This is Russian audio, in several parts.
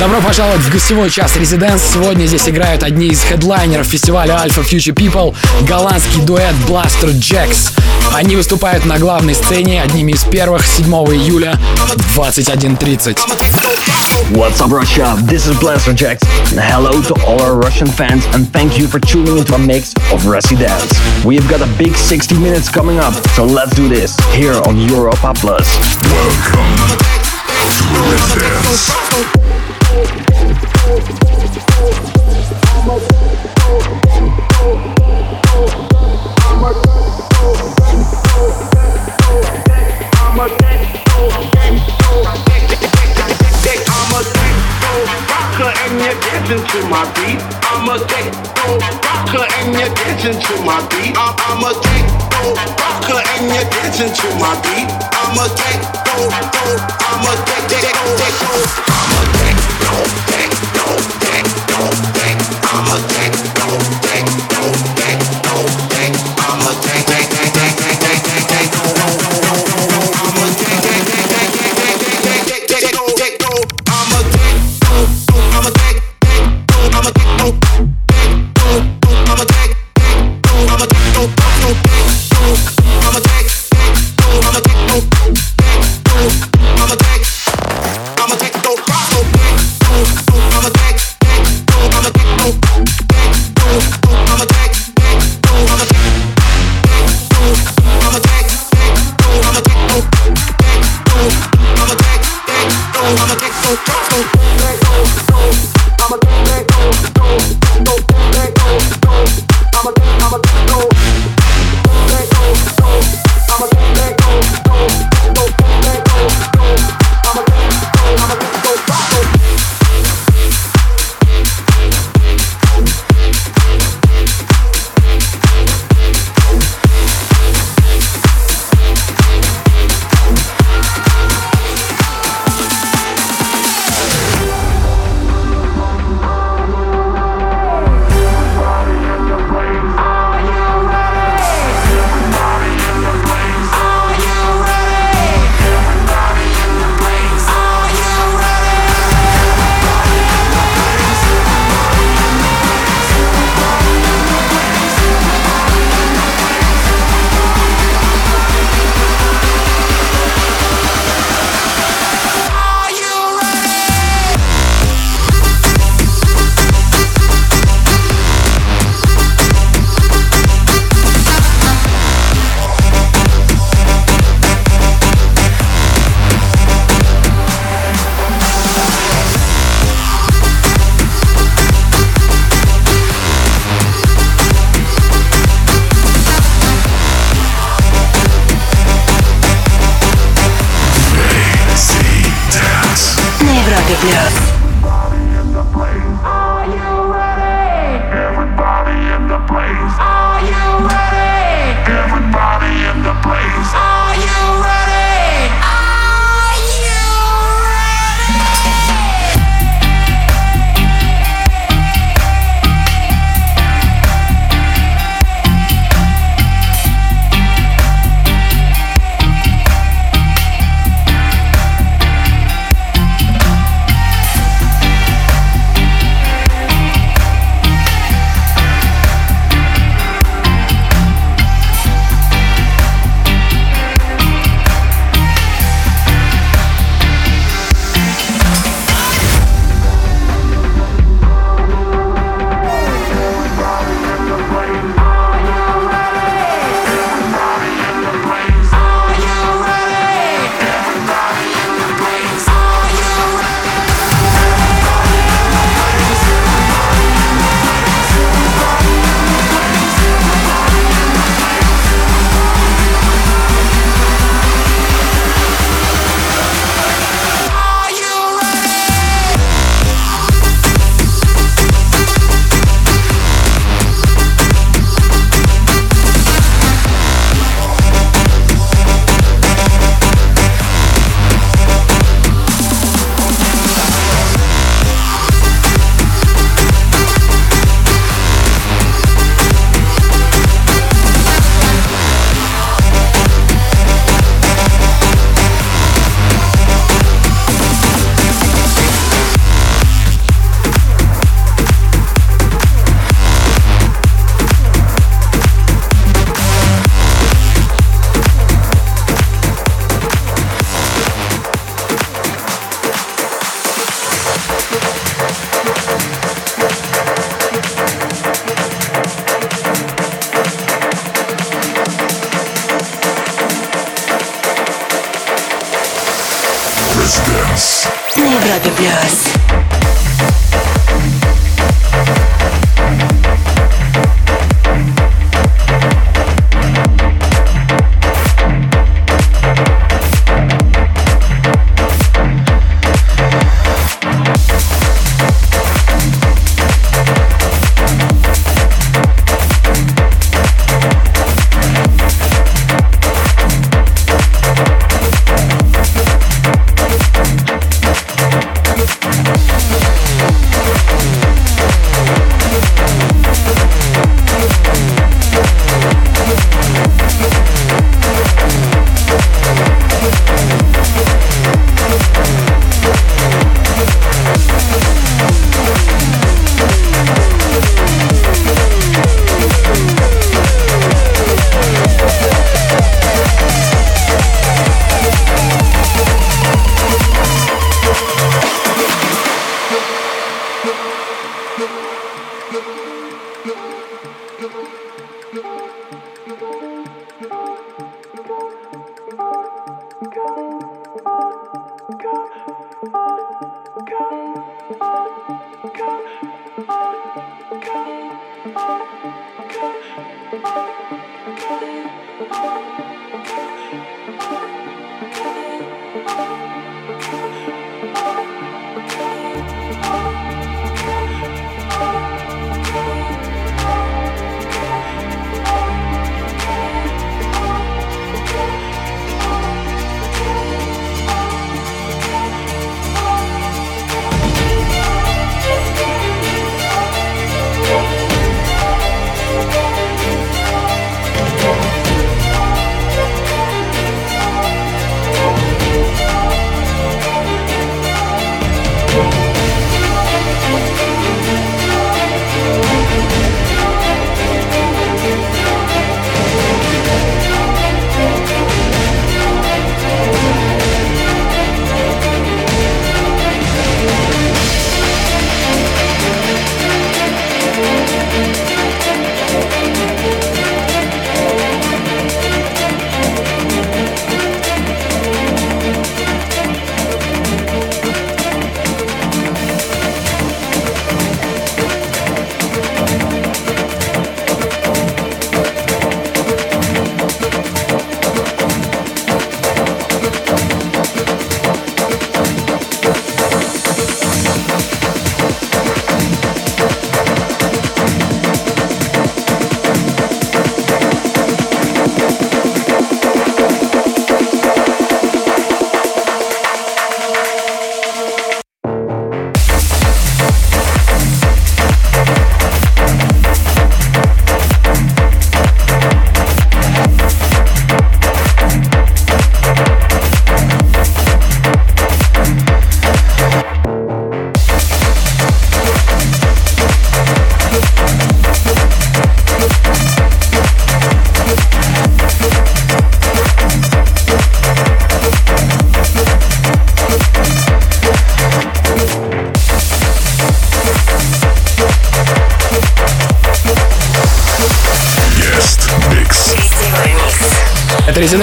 Добро пожаловать в гостевой час Residence. Сегодня здесь играют одни из хедлайнеров фестиваля Alpha Future People, голландский дуэт Blaster Jacks. Они выступают на главной сцене одними из первых 7 июля в 21.30. What's up, Russia? This is Blaster Jacks. Hello to all our Russian fans, and thank you for tuning into a mix of Residence. We've got a big 60 minutes coming up, so let's do this here on Europa Plus. Welcome to Residence. dancing to my beat. I'm a take, go, go. I'm a take, take, take, take, go. I'm a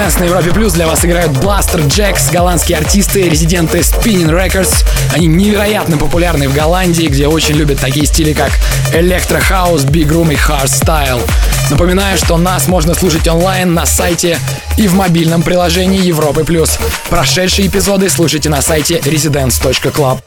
Резиденс на Европе Плюс для вас играют Blaster Jacks, голландские артисты, резиденты Spinning Records. Они невероятно популярны в Голландии, где очень любят такие стили, как Electro House, Big Room и Hardstyle. Напоминаю, что нас можно слушать онлайн на сайте и в мобильном приложении Европы Плюс. Прошедшие эпизоды слушайте на сайте residence.club.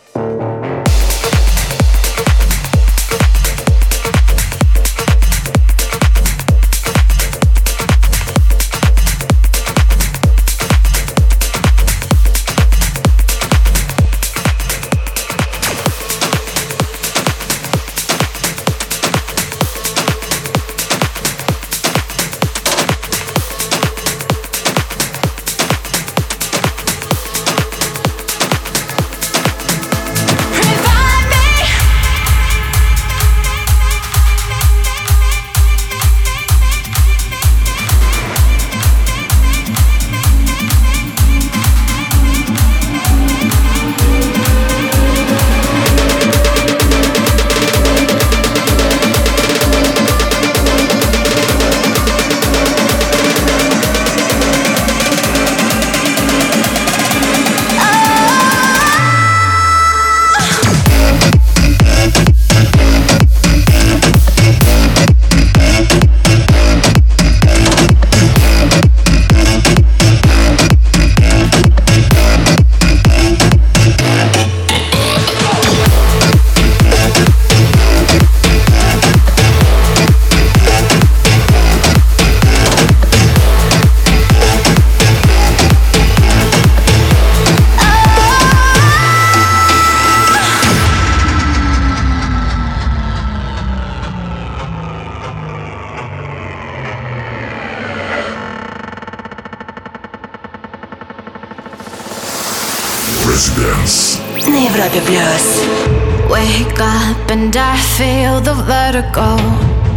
feel the vertigo.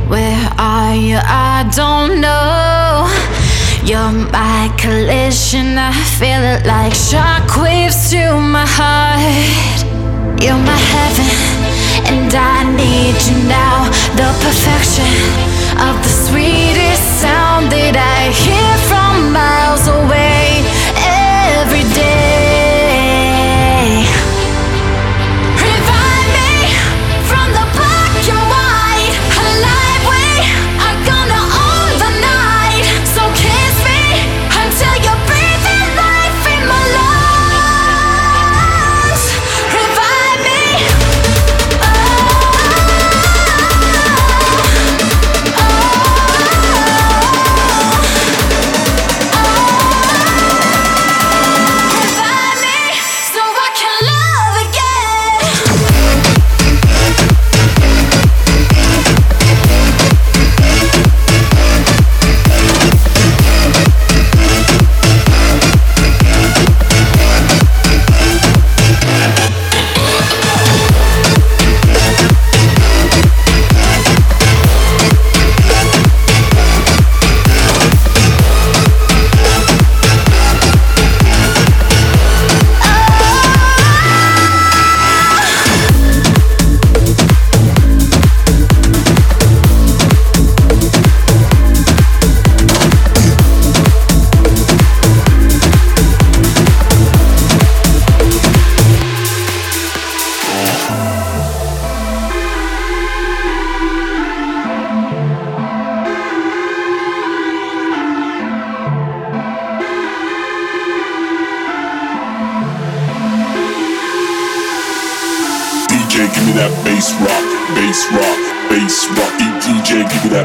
Where are you? I don't know. You're my collision. I feel it like shockwaves to my heart. You're my heaven, and I need you now. The perfection of the sweetest sound that I hear from miles away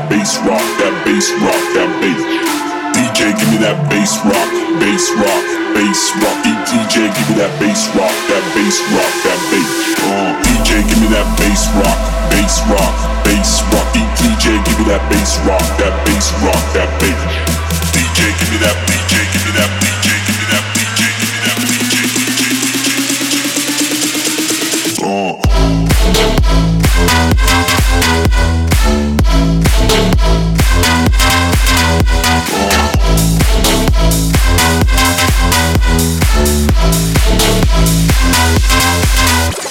bass rock, that bass rock, that bass. DJ, give me that bass rock, bass rock, bass rock. DJ, give me that bass rock, that bass rock, that bass. Uh, DJ, give me that bass rock, bass rock, bass rock. DJ, give me that bass rock, that bass rock, that bass. DJ, give me that, DJ, give me that, DJ, give me that, DJ, give me that, DJ, DJ. Uh. Thank you.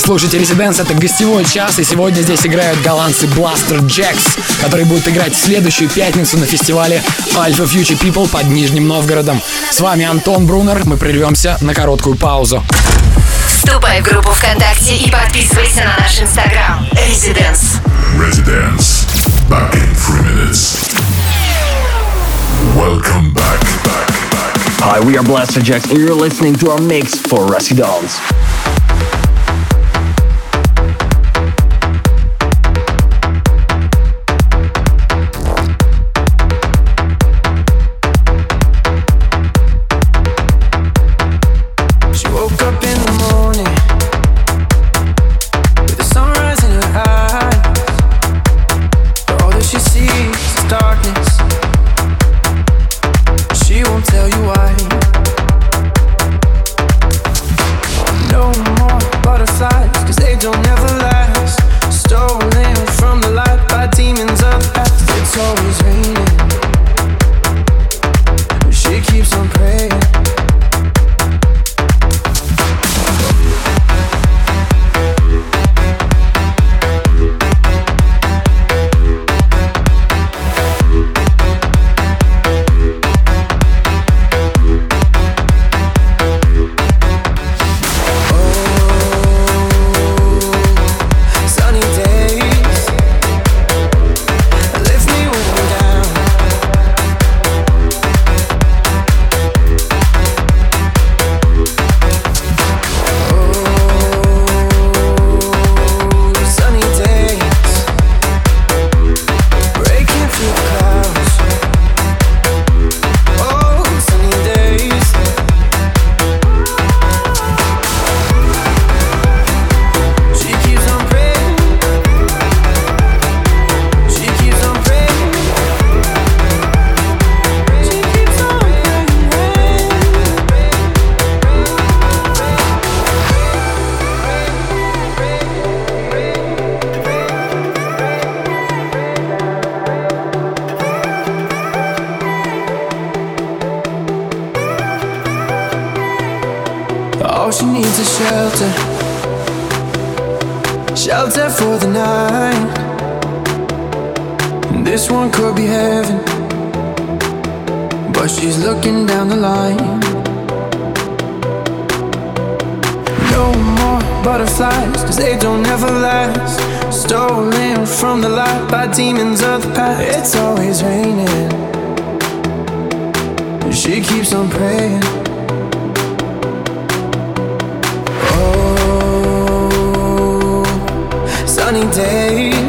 Слушаете Резиденс, это гостевой час, и сегодня здесь играют голландцы Blaster Jacks, которые будут играть в следующую пятницу на фестивале Alpha Future People под Нижним Новгородом. С вами Антон Брунер, мы прервемся на короткую паузу. Вступай в группу ВКонтакте и подписывайся на наш инстаграм. Резиденс. Residence. Back in three minutes. Welcome back, back, back. Hi, we are Blaster Jacks, and you're listening to our mix for Residence. always ready. she's looking down the line. No more butterflies, cause they don't ever last. Stolen from the light by demons of the past. It's always raining. She keeps on praying. Oh, sunny days.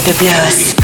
Club Blues.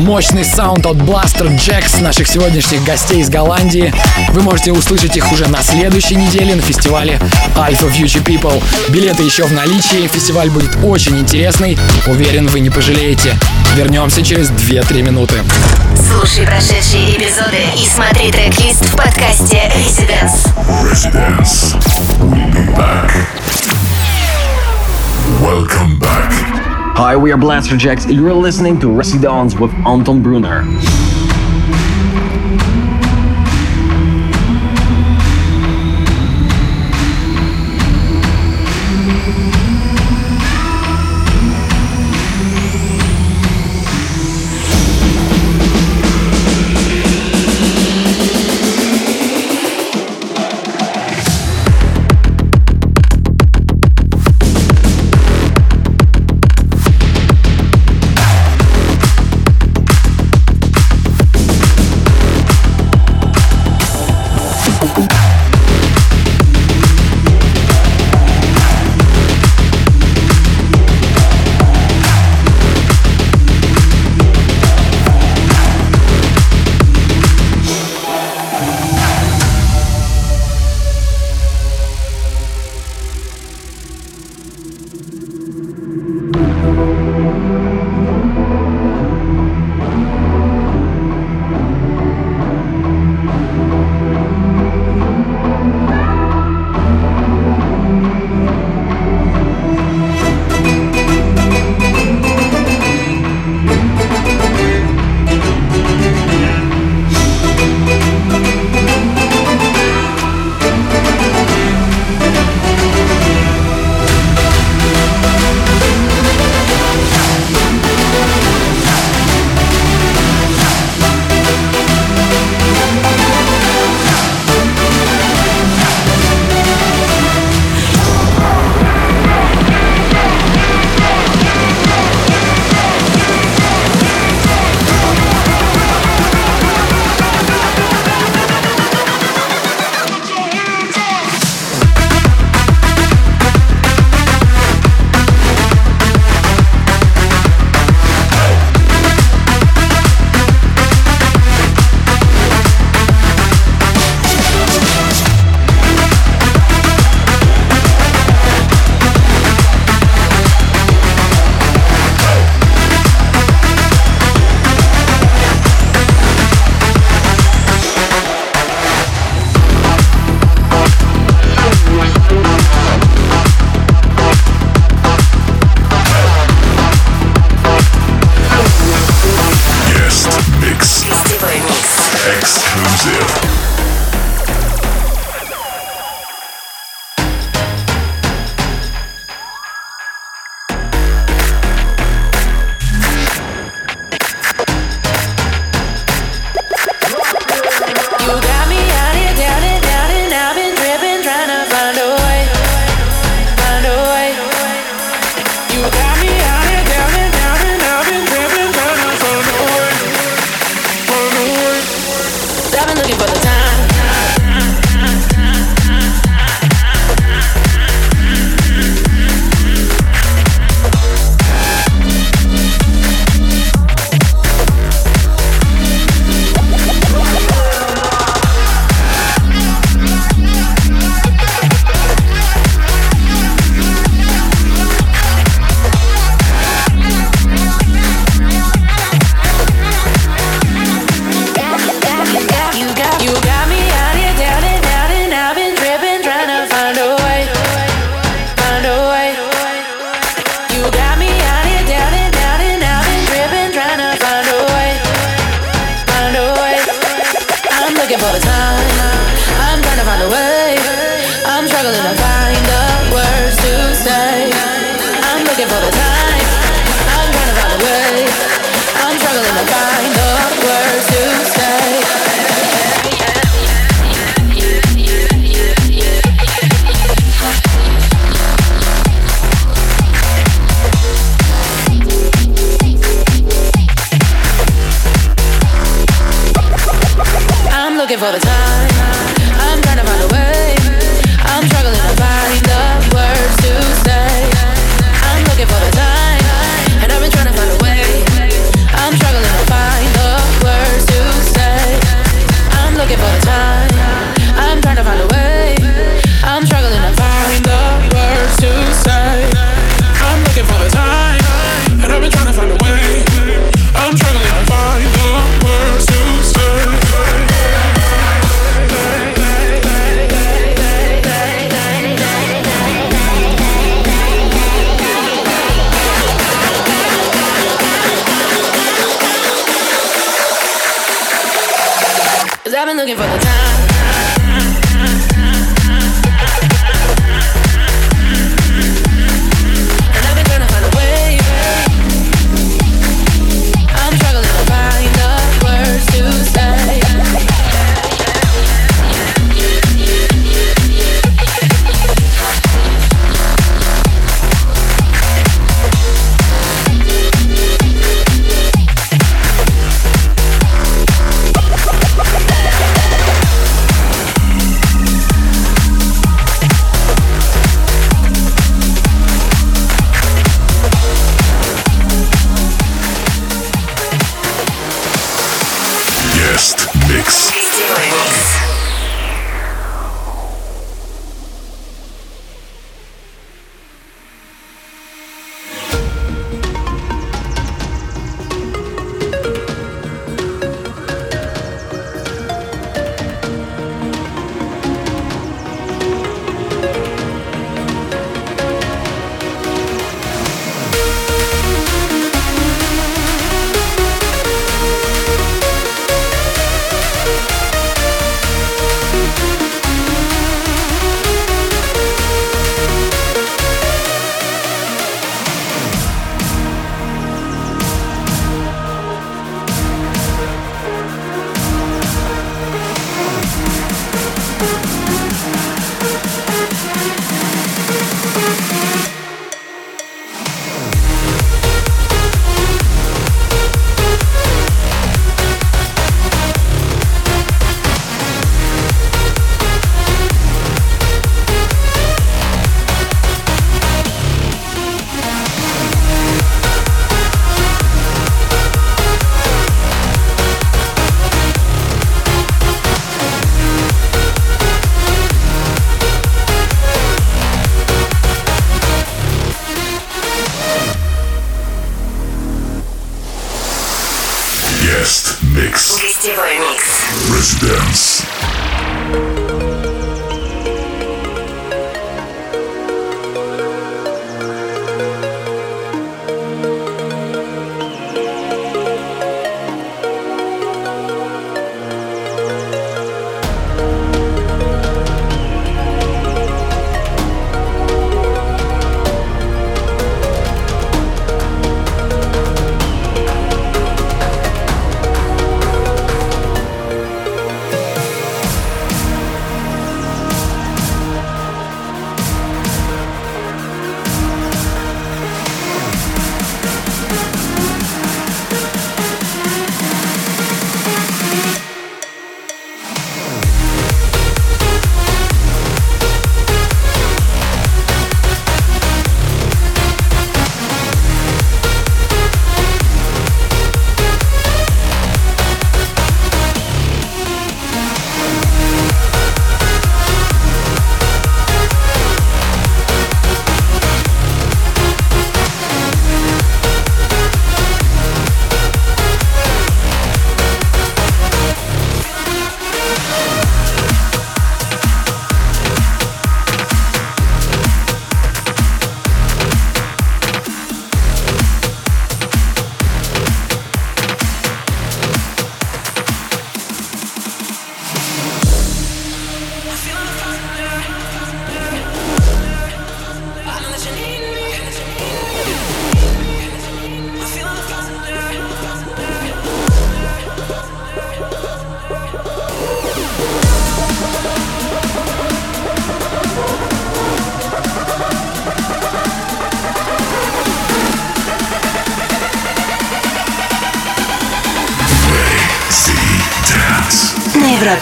Мощный саунд от Blaster Jacks, наших сегодняшних гостей из Голландии. Вы можете услышать их уже на следующей неделе на фестивале Alpha Future People. Билеты еще в наличии, фестиваль будет очень интересный. Уверен, вы не пожалеете. Вернемся через 2-3 минуты. Слушай прошедшие эпизоды и смотри трек-лист в подкасте Residence. Residence. We'll be back. Welcome back. Hi, we are Blaster Jacks. You're listening to Residence with Anton Brunner.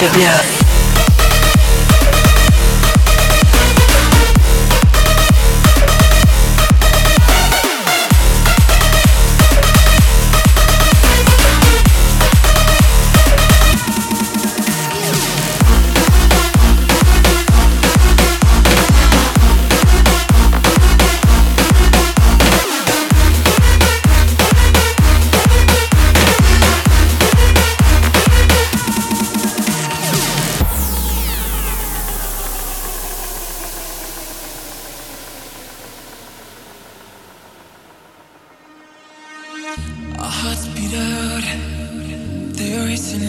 Yeah.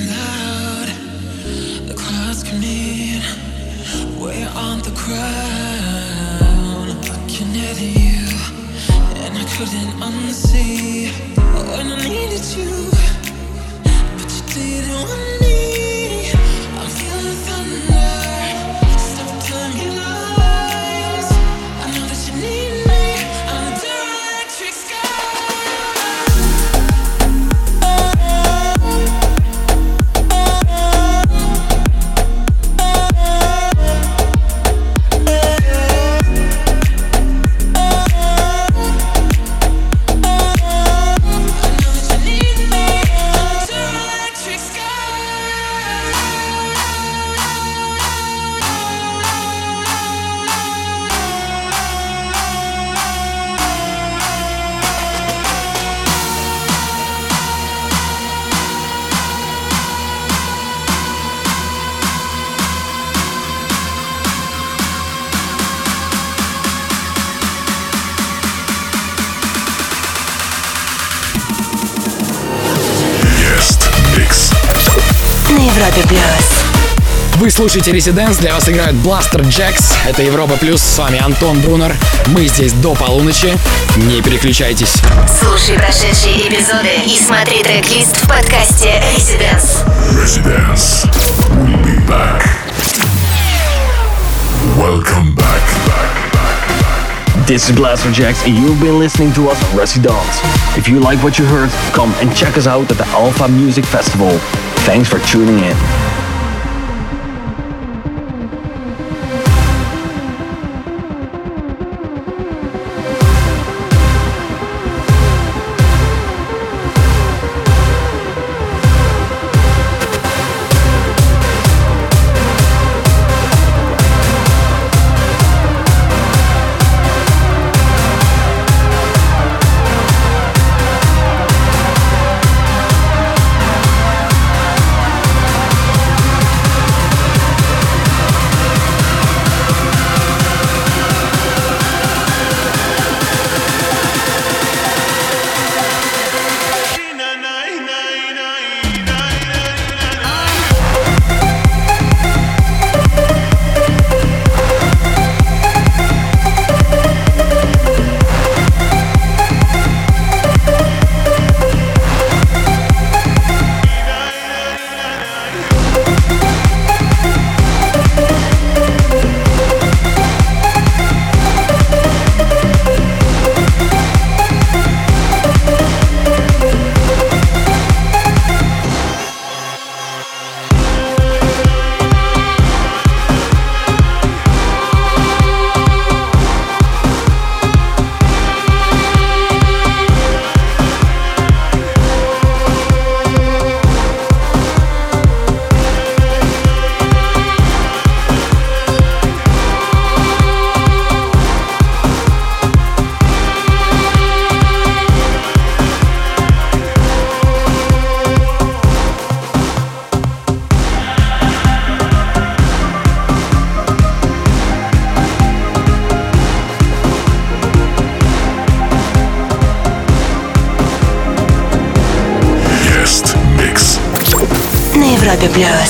loud. The clouds We're the Looking at you. And I couldn't unsee When I needed you. But you didn't want me. I feel the thunder. Вы слушаете Резиденс, для вас играют Blaster Jacks. Это Европа Плюс, с вами Антон Брунер. Мы здесь до полуночи. Не переключайтесь. Слушай прошедшие эпизоды и смотри трек-лист в подкасте Residence. Residence. We'll be back. Welcome back. This is Blaster Jacks, and you've been listening to us on Residence. If you like what you heard, come and check us out at the Alpha Music Festival. Thanks for tuning in. temblabas.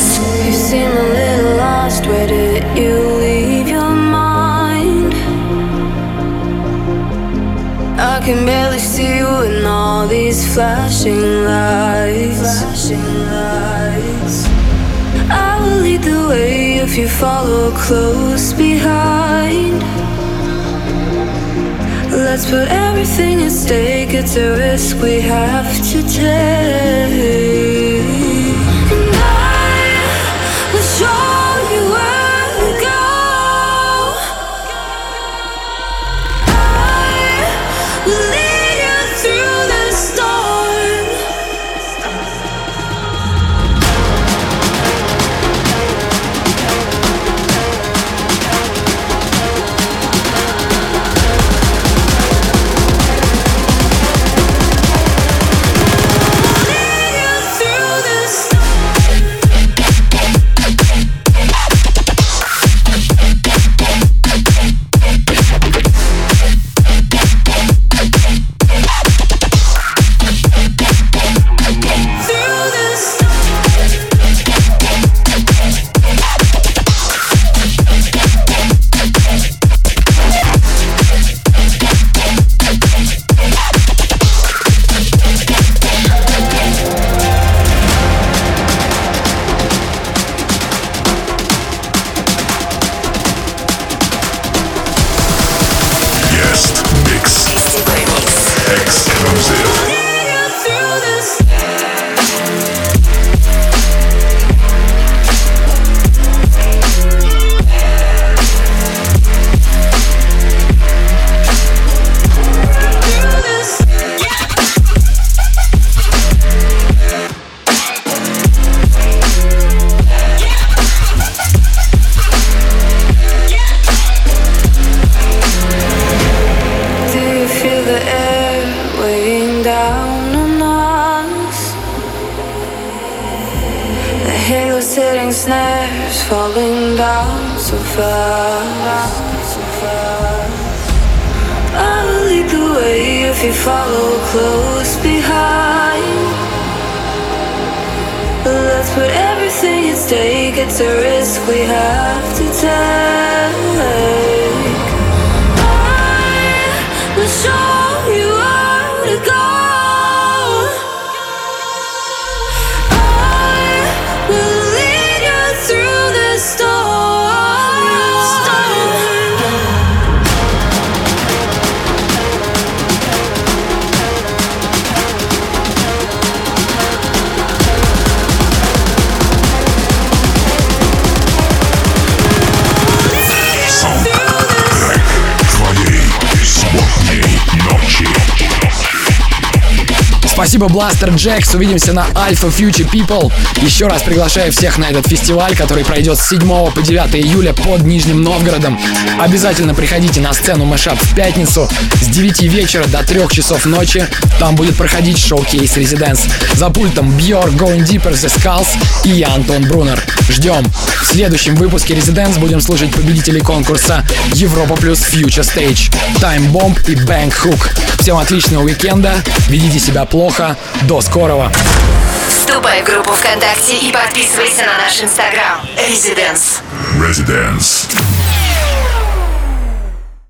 I'll lead the way if you follow close behind. Let's put everything at stake. It's a risk we have to take. Спасибо, Blaster Jacks. Увидимся на Alpha Future People. Еще раз приглашаю всех на этот фестиваль, который пройдет с 7 по 9 июля под Нижним Новгородом. Обязательно приходите на сцену Мэшап в пятницу с 9 вечера до 3 часов ночи. Там будет проходить шоу-кейс Residence. За пультом Björk, Going Deeper, The Skulls и я, Антон Брунер. Ждем. В следующем выпуске Residence будем слушать победителей конкурса Европа плюс Future Stage, Time Bomb и Bang Hook. Всем отличного уикенда, ведите себя плохо, плохо. До скорого. Вступай в группу ВКонтакте и подписывайся на наш инстаграм. Residence. Residence.